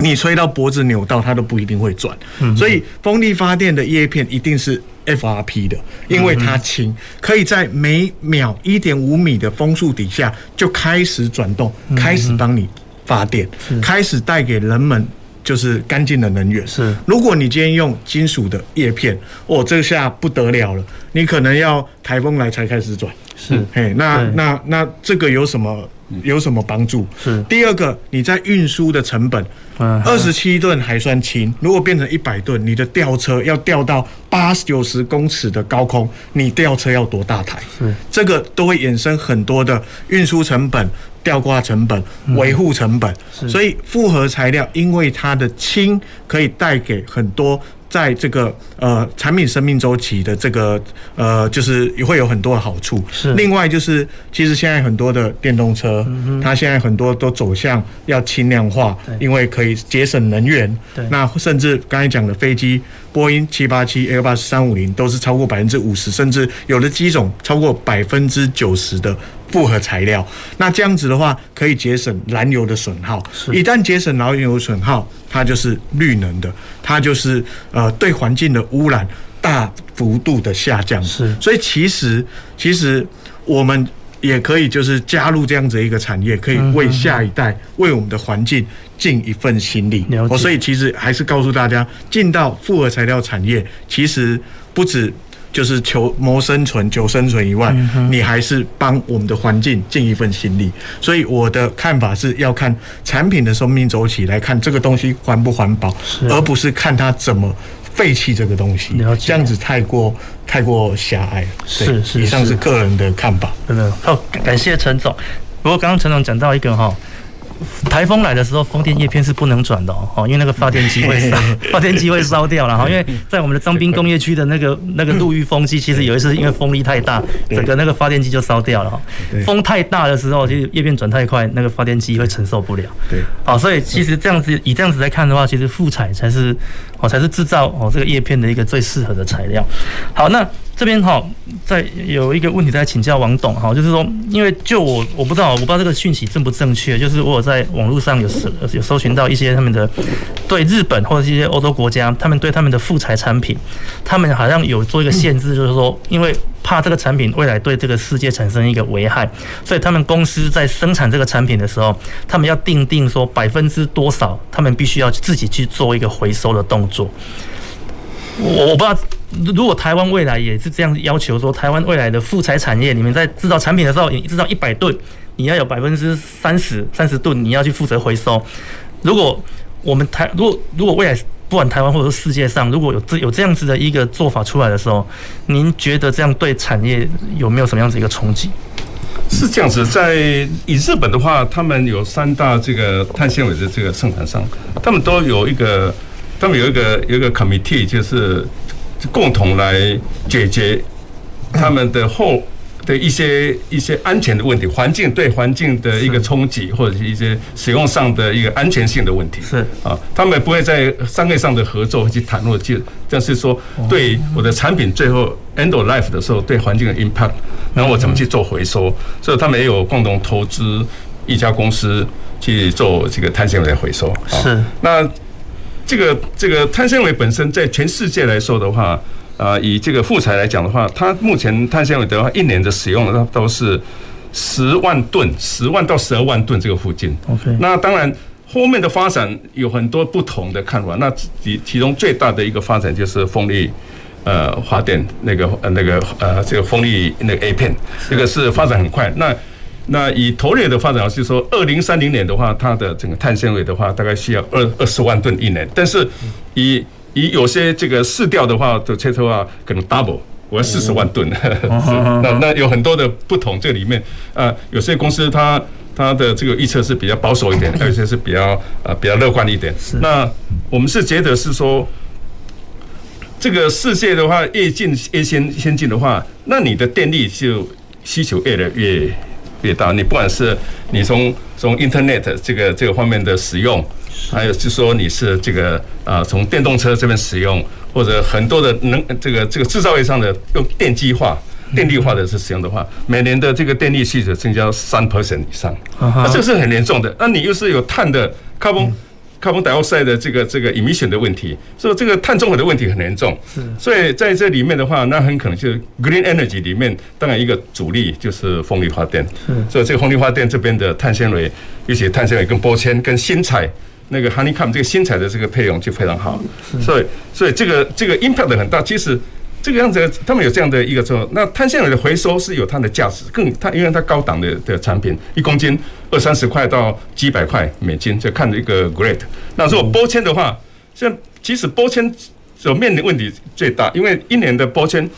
你吹到脖子扭到，它都不一定会转。所以风力发电的叶片一定是 FRP 的，因为它轻，可以在每秒一点五米的风速底下就开始转动，开始帮你发电，开始带给人们就是干净的能源。是，如果你今天用金属的叶片，哦，这下不得了了，你可能要台风来才开始转。是，嘿，那那那这个有什么？有什么帮助？是第二个，你在运输的成本，二十七吨还算轻，如果变成一百吨，你的吊车要吊到八九十公尺的高空，你吊车要多大台？是这个都会衍生很多的运输成本、吊挂成本、维护成本。所以复合材料因为它的轻，可以带给很多。在这个呃产品生命周期的这个呃，就是也会有很多的好处。是。另外就是，其实现在很多的电动车，它现在很多都走向要轻量化，因为可以节省能源。对。那甚至刚才讲的飞机，波音七八七、Airbus 三五零都是超过百分之五十，甚至有的机种超过百分之九十的。复合材料，那这样子的话可以节省燃油的损耗。一旦节省燃油损耗，它就是绿能的，它就是呃对环境的污染大幅度的下降。是，所以其实其实我们也可以就是加入这样子一个产业，可以为下一代为我们的环境尽一份心力。哦，所以其实还是告诉大家，进到复合材料产业，其实不止。就是求谋生存、求生存以外，你还是帮我们的环境尽一份心力。所以我的看法是要看产品的生命周期来看这个东西环不环保，而不是看它怎么废弃这个东西。这样子太过太过狭隘。是是，以上是个人的看法。真的好，感谢陈总。不过刚刚陈总讲到一个哈。台风来的时候，风电叶片是不能转的哦，因为那个发电机会烧，*laughs* 发电机会烧掉了哈。因为在我们的张滨工业区的那个那个陆域风机，其实有一次因为风力太大，整个那个发电机就烧掉了哈。风太大的时候，其实叶片转太快，那个发电机会承受不了。对，好，所以其实这样子以这样子来看的话，其实复彩才是哦，才是制造哦这个叶片的一个最适合的材料。好，那。这边哈，在有一个问题在请教王董哈，就是说，因为就我我不知道，我不知道这个讯息正不正确，就是我有在网络上有搜有搜寻到一些他们的对日本或者一些欧洲国家，他们对他们的副材产品，他们好像有做一个限制，就是说，因为怕这个产品未来对这个世界产生一个危害，所以他们公司在生产这个产品的时候，他们要定定说百分之多少，他们必须要自己去做一个回收的动作。我我不知道。如果台湾未来也是这样要求说，台湾未来的复材产业，你们在制造产品的时候，你制造一百吨，你要有百分之三十三十吨，你要去负责回收。如果我们台如果如果未来不管台湾或者是世界上，如果有这有这样子的一个做法出来的时候，您觉得这样对产业有没有什么样子一个冲击？是这样子，在以日本的话，他们有三大这个碳纤维的这个生产商，他们都有一个，他们有一个有一个 committee，就是共同来解决他们的后。的一些一些安全的问题，环境对环境的一个冲击，或者是一些使用上的一个安全性的问题，是。啊，他们不会在商业上的合作去谈论，就但是说对我的产品最后 end of life 的时候，对环境的 impact，然后我怎么去做回收，所以他们也有共同投资一家公司去做这个碳纤维的回收。是。那这个这个碳纤维本身在全世界来说的话。啊，以这个富材来讲的话，它目前碳纤维的话，一年的使用的都是十万吨，十万到十二万吨这个附近。OK，那当然后面的发展有很多不同的看法。那其其中最大的一个发展就是风力呃发电那个呃那个呃这个风力那个 A 片，这个是发展很快。那那以头列的发展，就是说二零三零年的话，它的整个碳纤维的话，大概需要二二十万吨一年。但是以以有些这个市调的话，的车头啊，可能 double，我要四十万吨。*laughs* 那那有很多的不同，这里面啊，有些公司它它的这个预测是比较保守一点，还有些是比较呃比较乐观一点。那我们是觉得是说，这个世界的话越进越先先进的话，那你的电力就需求越来越越大。你不管是你从从 Internet 这个这个方面的使用。还有就是说你是这个啊，从电动车这边使用，或者很多的能这个这个制造业上的用电机化、电力化的是使用的话，每年的这个电力需求增加三 percent 以上，那这个是很严重的。那你又是有碳的 carbon carbon dioxide 的这个这个 emission 的问题，所以这个碳中和的问题很严重。是，所以在这里面的话，那很可能就是 green energy 里面，当然一个主力就是风力发电。是，所以这个风力发电这边的碳纤维，尤其碳纤维跟玻纤跟新材。那个 honeycomb 这个新材的这个配用就非常好，所以所以这个这个 impact 很大。其实这个样子，他们有这样的一个说，那碳纤维的回收是有它的价值，更它因为它高档的的产品，一公斤二三十块到几百块美金，就看一个 grade。那如果玻纤的话，像其实玻纤所面临问题最大，因为一年的玻纤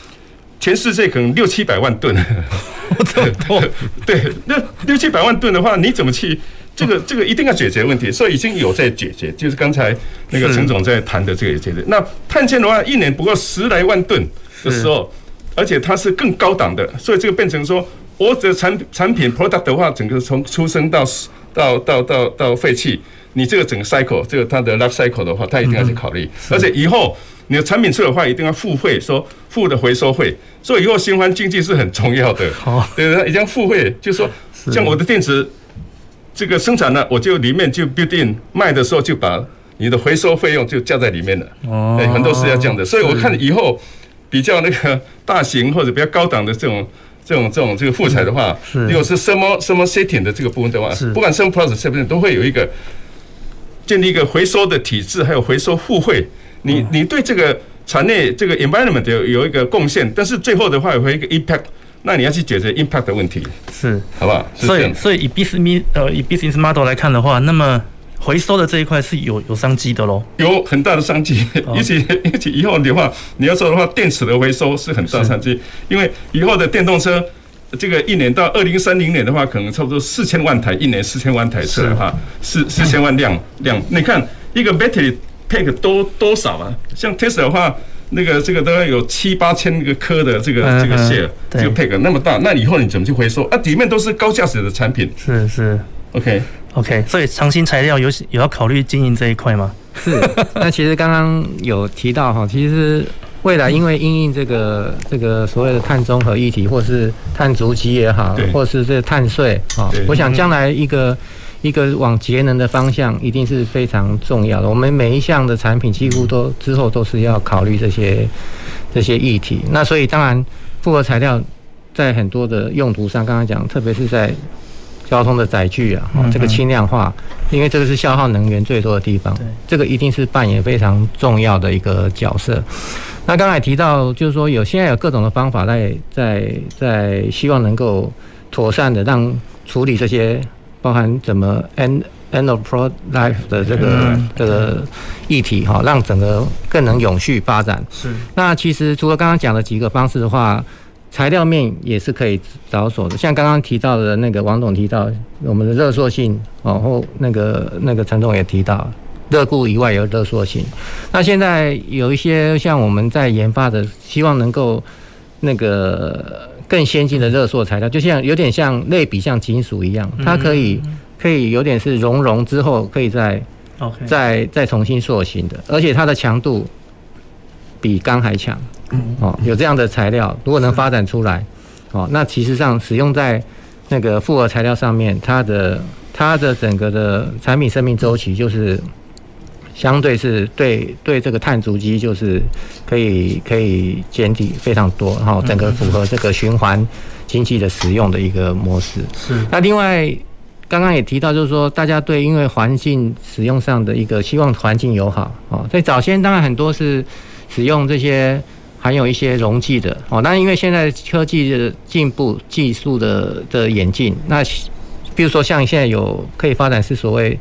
全世界可能六七百万吨，*laughs* *laughs* 对，那六七百万吨的话，你怎么去？这个 *laughs* 这个一定要解决问题，所以已经有在解决，就是刚才那个陈总在谈的这个解决。那碳纤的话，一年不过十来万吨的时候，而且它是更高档的，所以这个变成说，我的产产品 product 的话，整个从出生到到到到到废弃，你这个整个 cycle，这个它的 life cycle 的话，它一定要去考虑。而且以后你的产品出的话，一定要付费，说付的回收费，所以以后循环经济是很重要的。好，对，一定要付费，就是说像我的电池。这个生产呢，我就里面就 build in 卖的时候就把你的回收费用就加在里面了。哦，很多是要这样的，所以我看以后比较那个大型或者比较高档的这种这种这种这个副材的话，如果是什么什么 setting 的这个部分的话，不管什么 process 这边都会有一个建立一个回收的体制，还有回收互惠。你你对这个产业这个 environment 有有一个贡献，但是最后的话有一个 impact。那你要去解决 impact 的问题，是，好不好？所以，所以以 business 呃以 business model 来看的话，那么回收的这一块是有有商机的喽，有很大的商机。尤其尤其以后的话，你要说的话，电池的回收是很大商机，因为以后的电动车，这个一年到二零三零年的话，可能差不多四千万台，一年四千万台车的话，四四千万辆辆。你看一个 battery pack 多多少啊？像 Tesla 的话。那个这个大概有七八千个颗的这个这个 share，这个 pack 那么大，那以后你怎么去回收啊？里面都是高价值的产品。是是，OK OK，所以长兴材料有有要考虑经营这一块吗？是。那其实刚刚有提到哈，其实未来因为因应这个这个所谓的碳中和议题，或是碳足迹也好，或是这个碳税啊，我想将来一个。一个往节能的方向一定是非常重要的。我们每一项的产品几乎都之后都是要考虑这些这些议题。那所以当然复合材料在很多的用途上，刚刚讲，特别是在交通的载具啊，这个轻量化，因为这个是消耗能源最多的地方，这个一定是扮演非常重要的一个角色。那刚才提到就是说有现在有各种的方法在在在希望能够妥善的让。处理这些，包含怎么 end end of pro life 的这个、嗯、这个议题哈，让整个更能永续发展。是。那其实除了刚刚讲的几个方式的话，材料面也是可以着手的。像刚刚提到的那个王总提到我们的热缩性哦，后那个那个陈总也提到。热固以外有热缩性，那现在有一些像我们在研发的，希望能够那个更先进的热塑材料，就像有点像类比像金属一样，它可以可以有点是熔融之后可以再再再重新塑形的，而且它的强度比钢还强。哦，有这样的材料，如果能发展出来，哦，那其实上使用在那个复合材料上面，它的它的整个的产品生命周期就是。相对是对对这个碳足迹就是可以可以减低非常多，然后整个符合这个循环经济的使用的一个模式。是。那另外刚刚也提到，就是说大家对因为环境使用上的一个希望环境友好哦，在早先当然很多是使用这些含有一些溶剂的哦，那因为现在科技的进步、技术的的演进，那比如说像现在有可以发展是所谓。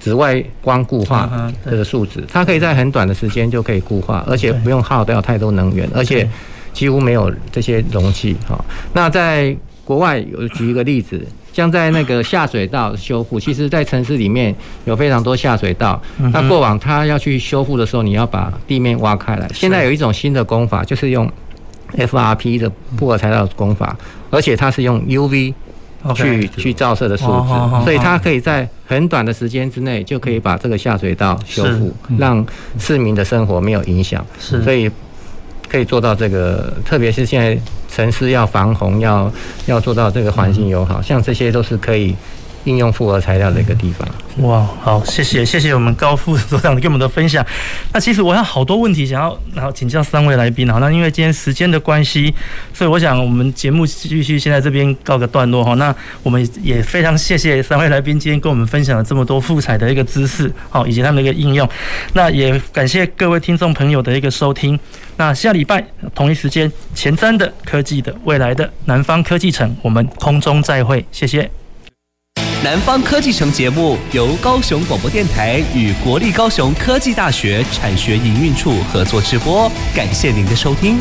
紫外光固化这个树脂，它可以在很短的时间就可以固化，而且不用耗掉太多能源，而且几乎没有这些容器哈。那在国外有举一个例子，像在那个下水道修复，其实在城市里面有非常多下水道，那过往它要去修复的时候，你要把地面挖开来。现在有一种新的工法，就是用 FRP 的复合材料工法，而且它是用 UV。去去照射的数值，所以它可以在很短的时间之内就可以把这个下水道修复，让市民的生活没有影响。是，所以可以做到这个，特别是现在城市要防洪，要要做到这个环境友好，像这些都是可以。应用复合材料的一个地方。哇，好，谢谢，谢谢我们高副所长给我们的分享。那其实我有好多问题想要，然后请教三位来宾。好，那因为今天时间的关系，所以我想我们节目继续先在这边告个段落哈。那我们也非常谢谢三位来宾今天跟我们分享了这么多复材的一个知识，好，以及他们的一个应用。那也感谢各位听众朋友的一个收听。那下礼拜同一时间，前瞻的科技的未来的南方科技城，我们空中再会，谢谢。南方科技城节目由高雄广播电台与国立高雄科技大学产学营运处合作直播，感谢您的收听。